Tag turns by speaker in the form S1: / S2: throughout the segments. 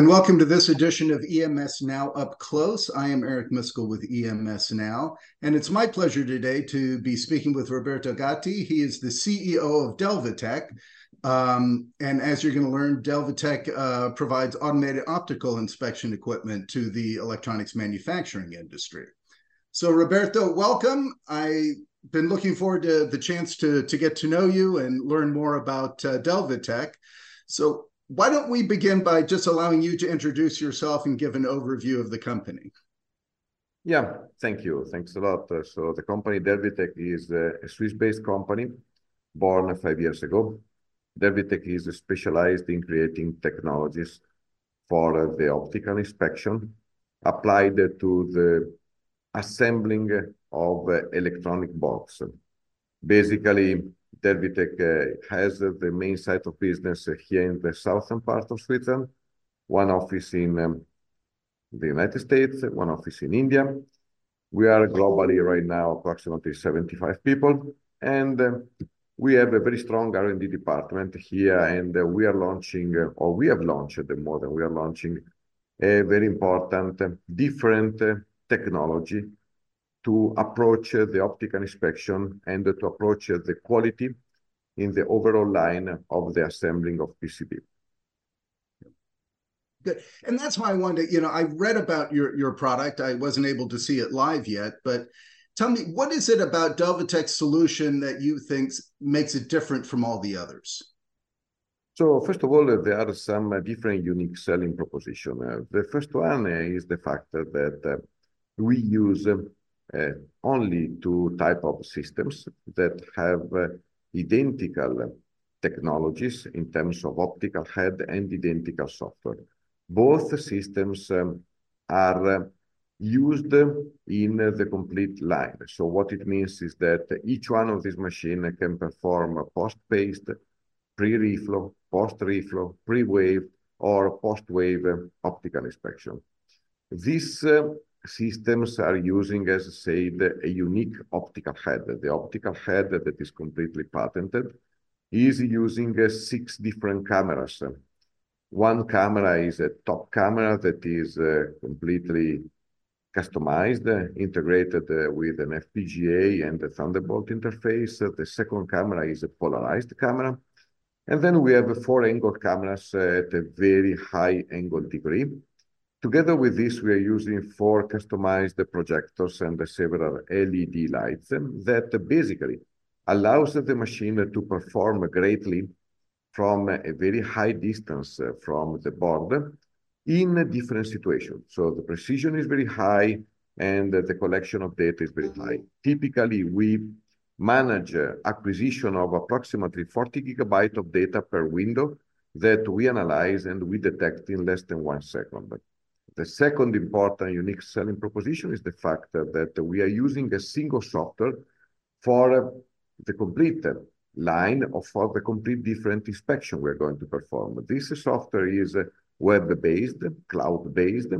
S1: And welcome to this edition of EMS Now Up Close. I am Eric Miskell with EMS Now, and it's my pleasure today to be speaking with Roberto Gatti. He is the CEO of Delvitech. Um, and as you're going to learn, Delvitech uh, provides automated optical inspection equipment to the electronics manufacturing industry. So, Roberto, welcome. I've been looking forward to the chance to, to get to know you and learn more about uh, Delvitech. So, why don't we begin by just allowing you to introduce yourself and give an overview of the company?
S2: Yeah, thank you. Thanks a lot. Uh, so the company Delvitech is uh, a Swiss-based company born five years ago. Delvitech is specialized in creating technologies for uh, the optical inspection applied to the assembling of uh, electronic box. Basically, Delvitech uh, has the main site of business here in the southern part of Switzerland, one office in um, the United States, one office in India. We are globally right now approximately 75 people, and uh, we have a very strong R&D department here, and uh, we are launching, or we have launched more than we are launching, a very important different technology to approach the optical inspection and to approach the quality in the overall line of the assembling of PCB.
S1: Good. And that's why I wanted, you know, I read about your your product. I wasn't able to see it live yet, but tell me what is it about Delvitech's solution that you think makes it different from all the others?
S2: So first of all, there are some different unique selling proposition. The first one is the fact that we use only two type of systems that have uh, identical technologies in terms of optical head and identical software. Both systems um, are uh, used in the complete line. So what it means is that each one of these machines can perform post-paste, pre-reflow, post-reflow, pre-wave, or post-wave optical inspection. This uh, systems are using, as I said, a unique optical head. The optical head that is completely patented is using uh, six different cameras. One camera is a top camera that is uh, completely customized, integrated uh, with an FPGA and a Thunderbolt interface. the second camera is a polarized camera. And then we have four angle cameras at a very high angle degree. Together with this, we are using four customized projectors and several LED lights that basically allows the machine to perform greatly from a very high distance uh, from the board in different situations. So the precision is very high and the collection of data is very mm-hmm. high. Typically, we manage uh, acquisition of approximately 40 gigabytes of data per window that we analyze and we detect in less than one second. The second important unique selling proposition is the fact that we are using a single software for the complete line or for the complete different inspection we're going to perform. This software is web-based, cloud-based,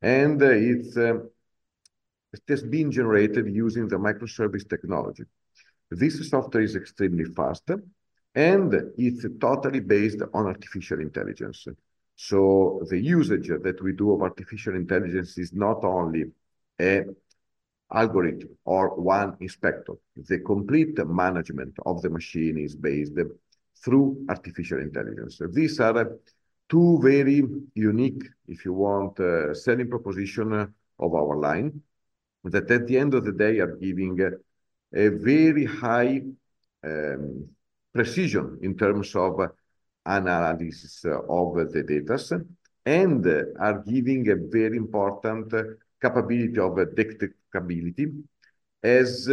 S2: and it's it has been generated using the microservice technology. This software is extremely fast, and it's totally based on artificial intelligence. So the usage that we do of artificial intelligence is not only a algorithm or one inspector. The complete management of the machine is based through artificial intelligence. These are two very unique, if you want, uh, selling proposition of our line that at the end of the day are giving a very high um, precision in terms of analysis of the data and are giving a very important capability of detectability as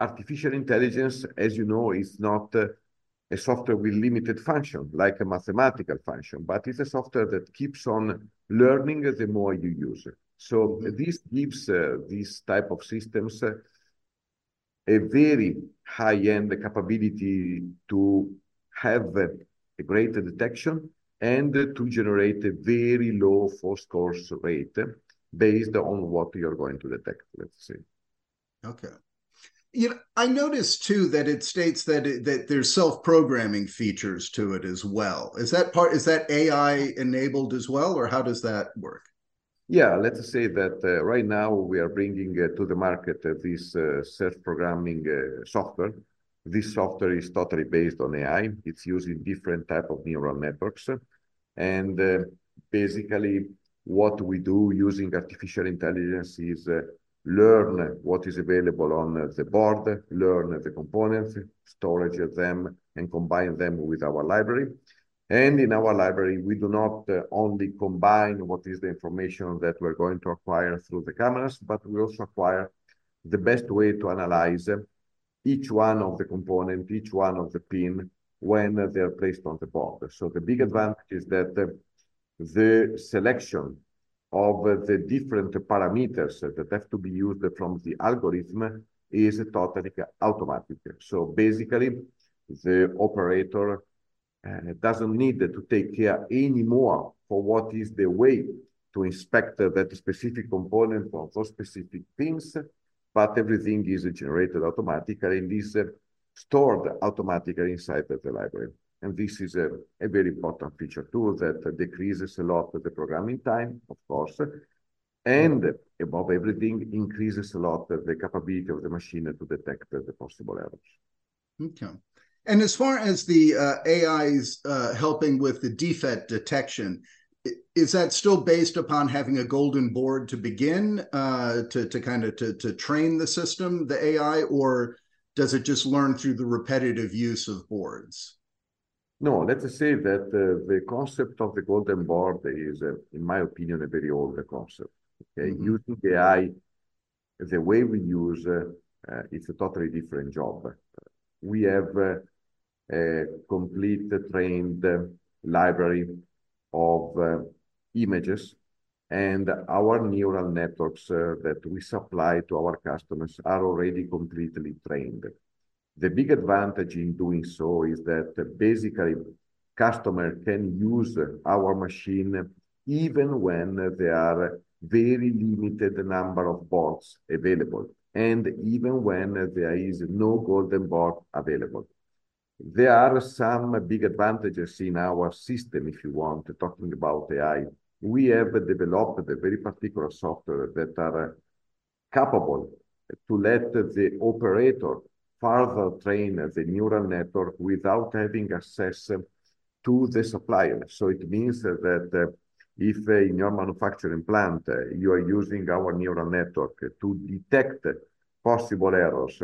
S2: artificial intelligence, as you know, is not a software with limited function, like a mathematical function, but it's a software that keeps on learning the more you use it. So this gives uh, this type of systems uh, a very high-end capability to have a greater detection and to generate a very low false course rate based on what you're going to detect, let's say.
S1: Okay. You know, I noticed too that it states that it, that there's self-programming features to it as well. Is that part? Is that AI enabled as well, or how does that work?
S2: Yeah, let's say that uh, right now we are bringing uh, to the market uh, this uh, self-programming uh, software. This software is totally based on AI. It's using different type of neural networks, and uh, basically what we do using artificial intelligence is learn what is available on the board, learn the components, storage them, and combine them with our library. And in our library, we do not uh, only combine what is the information that we're going to acquire through the cameras, but we also acquire the best way to analyze each one of the component, each one of the pin when they're placed on the board. So the big advantage is that the selection of the different parameters that have to be used from the algorithm is totally automatic. So basically, the operator uh, doesn't need to take care anymore for what is the way to inspect that specific component of those specific things, but everything is generated automatically and is stored automatically inside the library. And this is a, a very important feature too that decreases a lot the programming time, of course, and above everything, increases a lot the capability of the machine to detect the possible errors.
S1: Okay. And as far as the uh, AI's uh, helping with the defect detection, is that still based upon having a golden board to begin uh, to to kind of to to train the system, the AI, or does it just learn through the repetitive use of boards?
S2: No, let's say that uh, the concept of the golden board is, uh, in my opinion, a very old concept. Okay, mm -hmm. using AI, the way we use uh, uh, it's a totally different job. We have uh, a complete trained library of uh, images, and our neural networks uh, that we supply to our customers are already completely trained. The big advantage in doing so is that basically customer can use our machine even when there are very limited number of boards available, and even when there is no golden board available. There are some big advantages in our system, if you want, talking about AI. We have developed a very particular software that are capable to let the operator further train the neural network without having access to the supplier. So it means that uh, if in your manufacturing plant uh, you are using our neural network to detect possible errors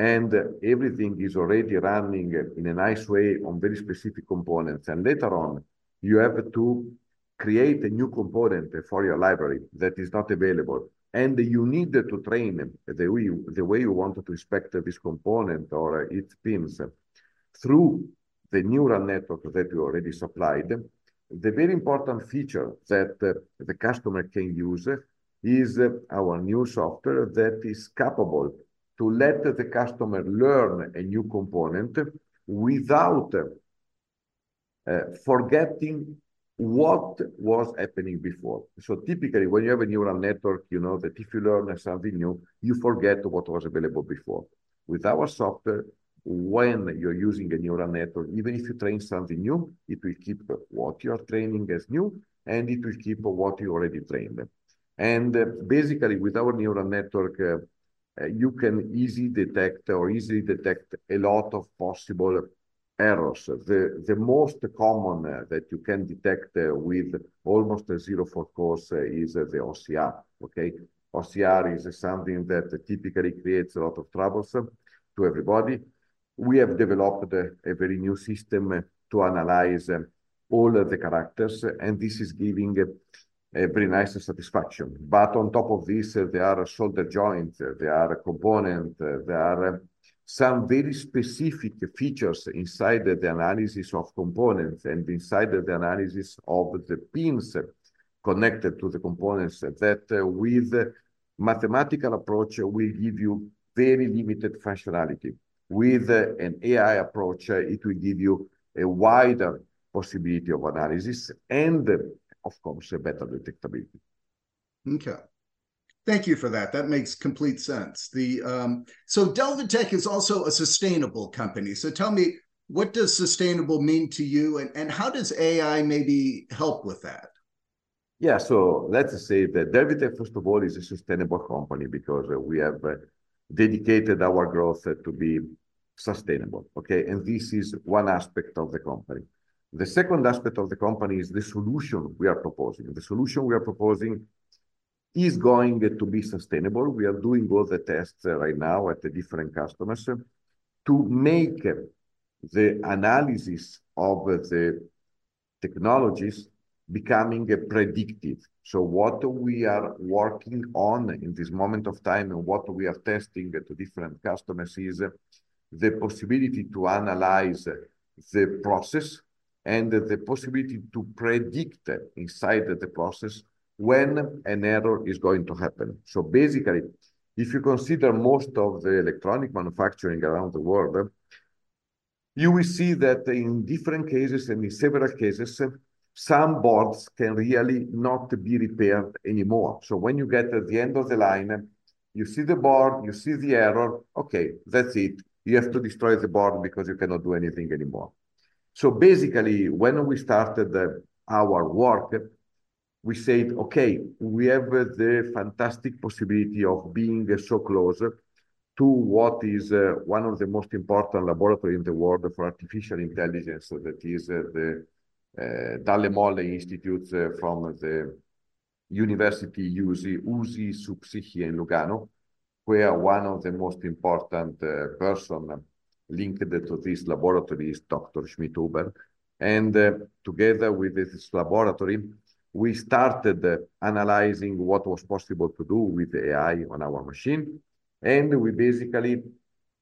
S2: and everything is already running in a nice way on very specific components, and later on you have to create a new component for your library that is not available and you need to train the way you, the way you want to inspect this component or its pins through the neural network that you already supplied. The very important feature that the customer can use is our new software that is capable to let the customer learn a new component without uh, forgetting what was happening before. So typically, when you have a neural network, you know that if you learn something new, you forget what was available before. With our software, when you're using a neural network, even if you train something new, it will keep what you're training as new, and it will keep what you already trained. And uh, basically, with our neural network, uh, Uh, you can easily detect or easily detect a lot of possible errors. The, the most common uh, that you can detect uh, with almost a zero fault codes uh, is uh, the OCR, okay? OCR is something that typically creates a lot of troubles uh, to everybody. We have developed a very new system to analyze all the characters, and this is giving a very nice satisfaction. But on top of this, there are solder joints, there are components, there are some very specific features inside the analysis of components and inside the analysis of the pins connected to the components that uh, with mathematical approach will give you very limited functionality. With uh, an AI approach, uh, it will give you a wider possibility of analysis and, of course, a better detectability.
S1: Okay. Thank you for that. That makes complete sense. The um, so Delvitech is also a sustainable company. So tell me, what does sustainable mean to you, and, and how does AI maybe help with that?
S2: Yeah, so let's say that Delvitech, first of all, is a sustainable company because we have uh, dedicated our growth to be sustainable. Okay, and this is one aspect of the company. The second aspect of the company is the solution we are proposing. The solution we are proposing is going to be sustainable. We are doing all the tests uh, right now at the different customers uh, to make the analysis of the technologies becoming uh, predictive. So what we are working on in this moment of time and what we are testing to different customers is the possibility to analyze the process and the possibility to predict inside the process when an error is going to happen. So basically, if you consider most of the electronic manufacturing around the world, you will see that in different cases and in several cases, some boards can really not be repaired anymore. So when you get at the end of the line, you see the board, you see the error, okay, that's it. You have to destroy the board because you cannot do anything anymore. So basically, when we started our work, we said, okay, we have the fantastic possibility of being so close to what is uh, one of the most important laboratory in the world for artificial intelligence, that is uh, the uh, Dalle Molle Institute uh, from the University USI, USI su Psichia in Lugano, where one of the most important uh, person linked to this laboratory is Dr. Schmidhuber. And uh, together with this laboratory, we started uh, analyzing what was possible to do with AI on our machine. And we basically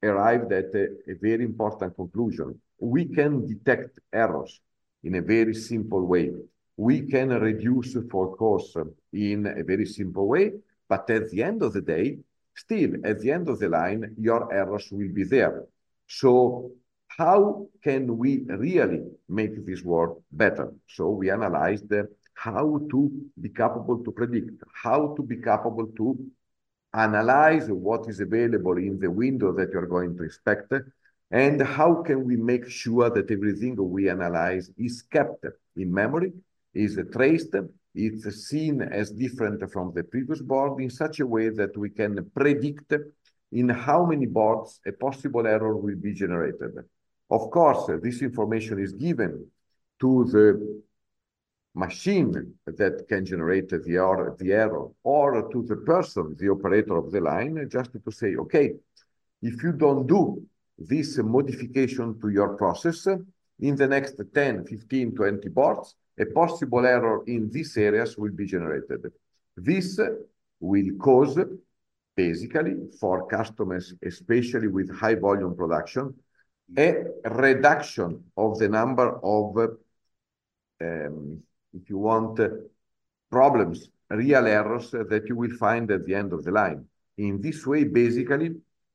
S2: arrived at a, a very important conclusion. We can detect errors in a very simple way. We can reduce for course in a very simple way, but at the end of the day, still at the end of the line, your errors will be there. So how can we really make this work better? So we analyzed how to be capable to predict, how to be capable to analyze what is available in the window that you're going to inspect, and how can we make sure that everything we analyze is kept in memory, is traced, it's seen as different from the previous board in such a way that we can predict in how many boards a possible error will be generated. Of course, this information is given to the machine that can generate the error, the error or to the person, the operator of the line, just to say, okay, if you don't do this modification to your process, in the next 10, 15, 20 boards, a possible error in these areas will be generated. This will cause, basically, for customers, especially with high volume production, a reduction of the number of um, if you want, problems, real errors that you will find at the end of the line. In this way, basically,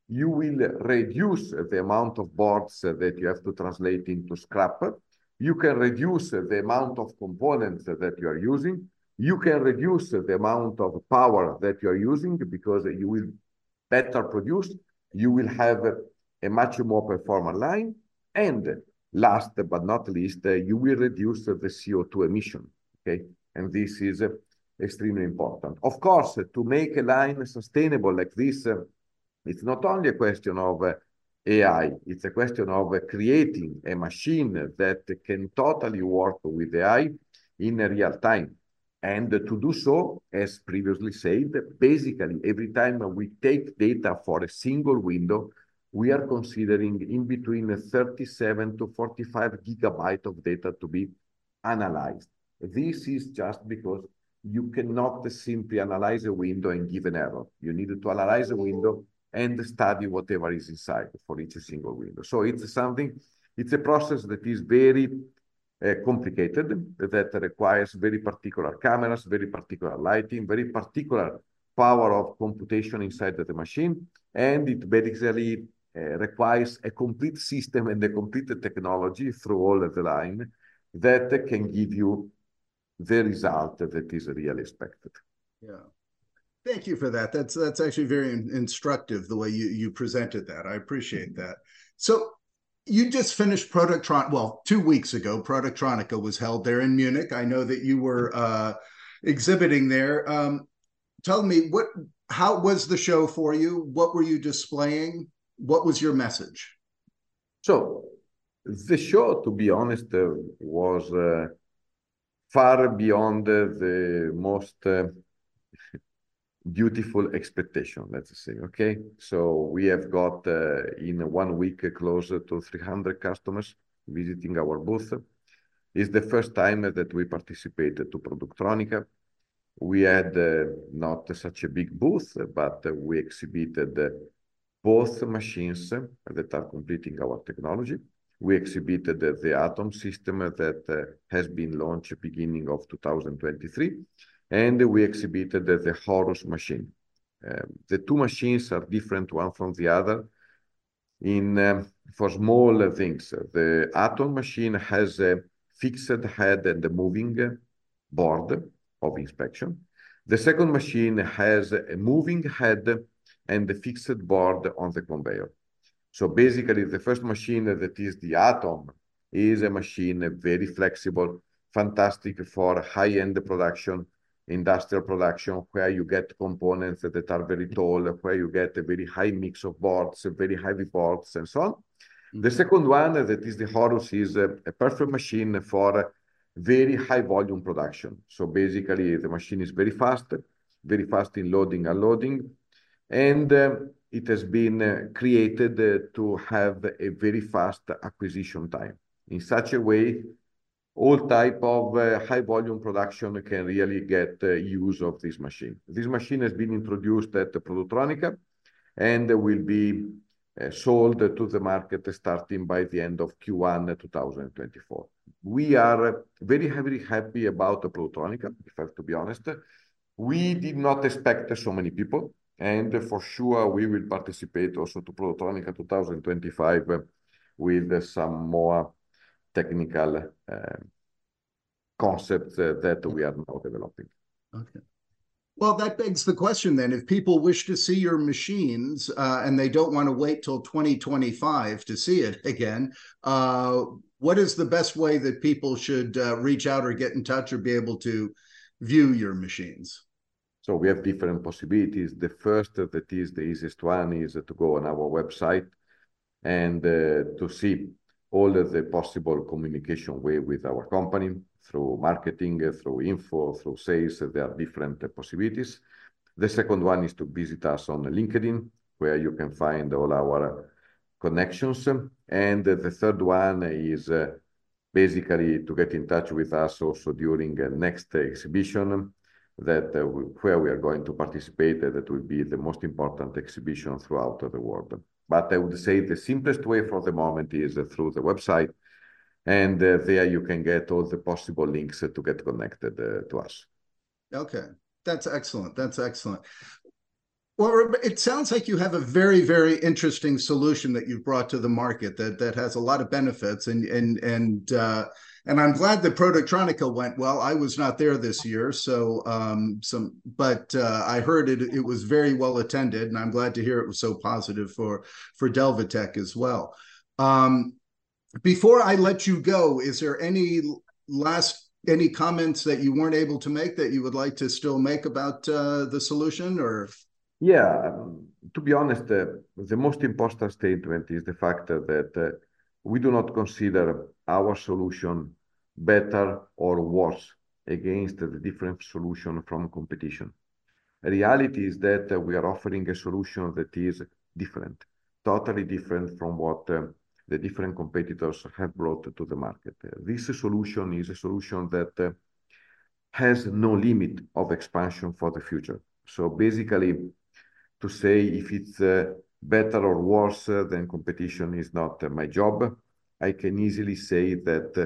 S2: you will reduce the amount of boards that you have to translate into scrap. You can reduce the amount of components that you are using. You can reduce the amount of power that you are using because you will better produce. You will have a much more performant line. And Last but not least, you will reduce the CO2 emission, okay? And this is extremely important. Of course, to make a line sustainable like this, it's not only a question of AI, it's a question of creating a machine that can totally work with AI in real time. And to do so, as previously said, basically every time we take data for a single window, we are considering in between 37 to 45 gigabyte of data to be analyzed. This is just because you cannot simply analyze a window and give an error. You need to analyze a window and study whatever is inside for each single window. So it's something, it's a process that is very uh, complicated, that requires very particular cameras, very particular lighting, very particular power of computation inside the machine, and it basically uh, requires a complete system and a complete technology through all the line that can give you the result that is really expected.
S1: Yeah. Thank you for that. That's that's actually very instructive the way you you presented that. I appreciate that. So you just finished Productron. Well, two weeks ago, Productronica was held there in Munich. I know that you were uh, exhibiting there. Um, tell me what how was the show for you? What were you displaying? What was your message?
S2: So the show, to be honest, uh, was uh, far beyond uh, the most uh, beautiful expectation, let's say. Okay. So we have got uh, in one week uh, closer to 300 customers visiting our booth. It's the first time that we participated to Productronica. We had uh, not such a big booth, but we exhibited both machines that are completing our technology. We exhibited the Atom system that has been launched beginning of 2023, and we exhibited the Horus machine. Um, the two machines are different one from the other in um, for small things. The Atom machine has a fixed head and a moving board of inspection. The second machine has a moving head and a fixed board on the conveyor. So basically, the first machine that is the Atom is a machine very flexible, fantastic for high-end production, industrial production, where you get components that are very tall, where you get a very high mix of boards, very heavy boards, and so on. The second one, that is the Horus, is a, a perfect machine for very high volume production. So basically, the machine is very fast, very fast in loading, and unloading, and um, it has been uh, created uh, to have a very fast acquisition time. In such a way, all type of uh, high volume production can really get uh, use of this machine. This machine has been introduced at Productronica and will be uh, sold to the market starting by the end of Q1 uh, 2024. We are very, very happy about Productronica, if I have to be honest. We did not expect so many people, and for sure, we will participate also to Productronica 2025 with some more technical uh, concepts uh, that we are now developing.
S1: Okay. Well, that begs the question then. If people wish to see your machines uh, and they don't want to wait till 2025 to see it again, uh, what is the best way that people should uh, reach out or get in touch or be able to view your machines?
S2: So we have different possibilities. The first that is the easiest one is to go on our website and uh, to see all the possible communication way with our company through marketing, through info, through sales. There are different possibilities. The second one is to visit us on LinkedIn, where you can find all our connections. And the third one is uh, basically to get in touch with us also during next exhibition that uh, where we are going to participate, that will be the most important exhibition throughout the world. But I would say the simplest way for the moment is through the website, and uh, there you can get all the possible links to get connected uh, to us.
S1: Okay, that's excellent. That's excellent. Well, it sounds like you have a very, very interesting solution that you've brought to the market that that has a lot of benefits, and and and uh, and I'm glad that Productronica went well. I was not there this year, so um, some, but uh, I heard it. It was very well attended, and I'm glad to hear it was so positive for for Delvitech as well. Um, before I let you go, is there any last any comments that you weren't able to make that you would like to still make about uh, the solution, or?
S2: Yeah, um, to be honest, uh, the most important statement is the fact that uh, we do not consider our solution better or worse against the different solution from competition. Reality is that we are offering a solution that is different, totally different from what uh, the different competitors have brought to the market. This solution is a solution that uh, has no limit of expansion for the future. So basically, to say if it's uh, better or worse than competition is not my job. I can easily say that uh,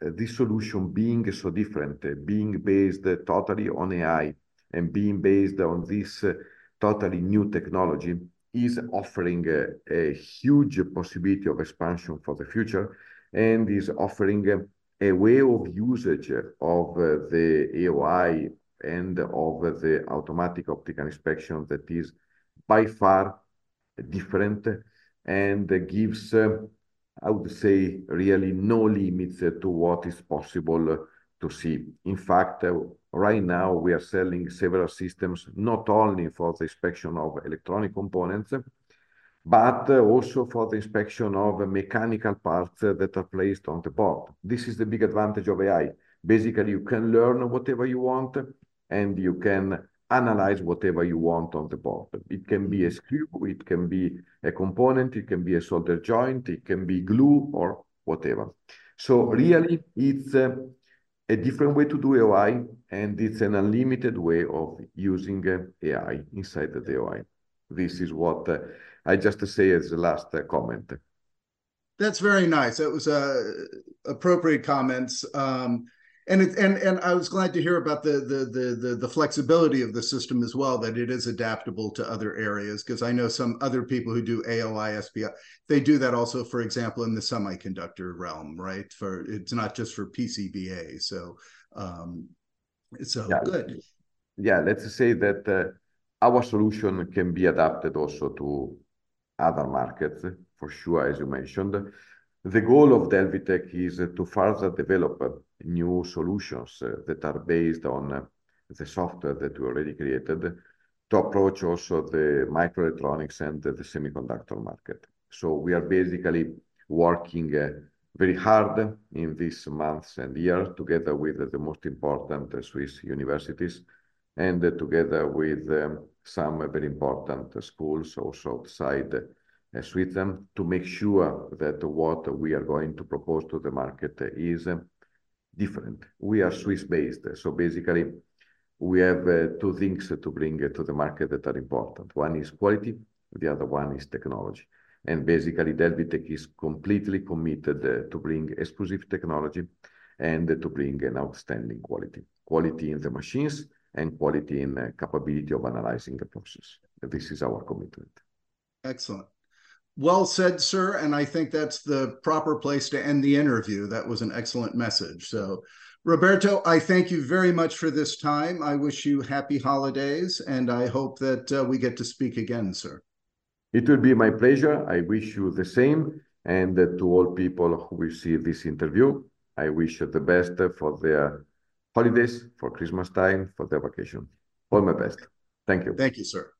S2: this solution being so different, uh, being based totally on AI and being based on this uh, totally new technology, is offering a huge possibility of expansion for the future and is offering a way of usage of the AOI and of the automatic optical inspection that is by far different and gives, uh, I would say, really no limits to what is possible uh, to see. In fact, uh, right now we are selling several systems, not only for the inspection of electronic components, but also for the inspection of mechanical parts that are placed on the board. This is the big advantage of AI. Basically, you can learn whatever you want, and you can analyze whatever you want on the board. It can be a mm-hmm. screw, it can be a component, it can be a solder joint, it can be glue or whatever. So mm-hmm. really, it's a different way to do AI, and it's an unlimited way of using uh, AI inside the AI. This is what uh, I just say as the last uh, comment.
S1: That's very nice. That was appropriate comments. Um, And and and I was glad to hear about the the the the flexibility of the system as well, that it is adaptable to other areas because I know some other people who do AOI, SPI, they do that also, for example, in the semiconductor realm, right? For... It's not just for PCBA. So, um, so good.
S2: Yeah. Yeah, let's say that uh, our solution can be adapted also to other markets, for sure, as you mentioned. The goal of Delvitech is to further develop new solutions that are based on the software that we already created, to approach also the microelectronics and the semiconductor market. So we are basically working uh, very hard in these months and years, together with the most important Swiss universities, and together with um, some very important schools also outside uh, Switzerland, to make sure that what we are going to propose to the market is um, different. We are Swiss-based, so basically, we have uh, two things to bring to the market that are important. One is quality, the other one is technology. And basically, Delvitech is completely committed uh, to bring exclusive technology and to bring an outstanding quality. Quality in the machines and quality in the capability of analyzing the process. This is our commitment.
S1: Excellent. Well said, sir, and I think that's the proper place to end the interview. That was an excellent message. So, Roberto, I thank you very much for this time. I wish you happy holidays, and I hope that uh, we get to speak again, sir.
S2: It will be my pleasure. I wish you the same, and uh, to all people who will see this interview, I wish you the best for their holidays, for Christmas time, for their vacation. All my best. Thank you.
S1: Thank you, sir.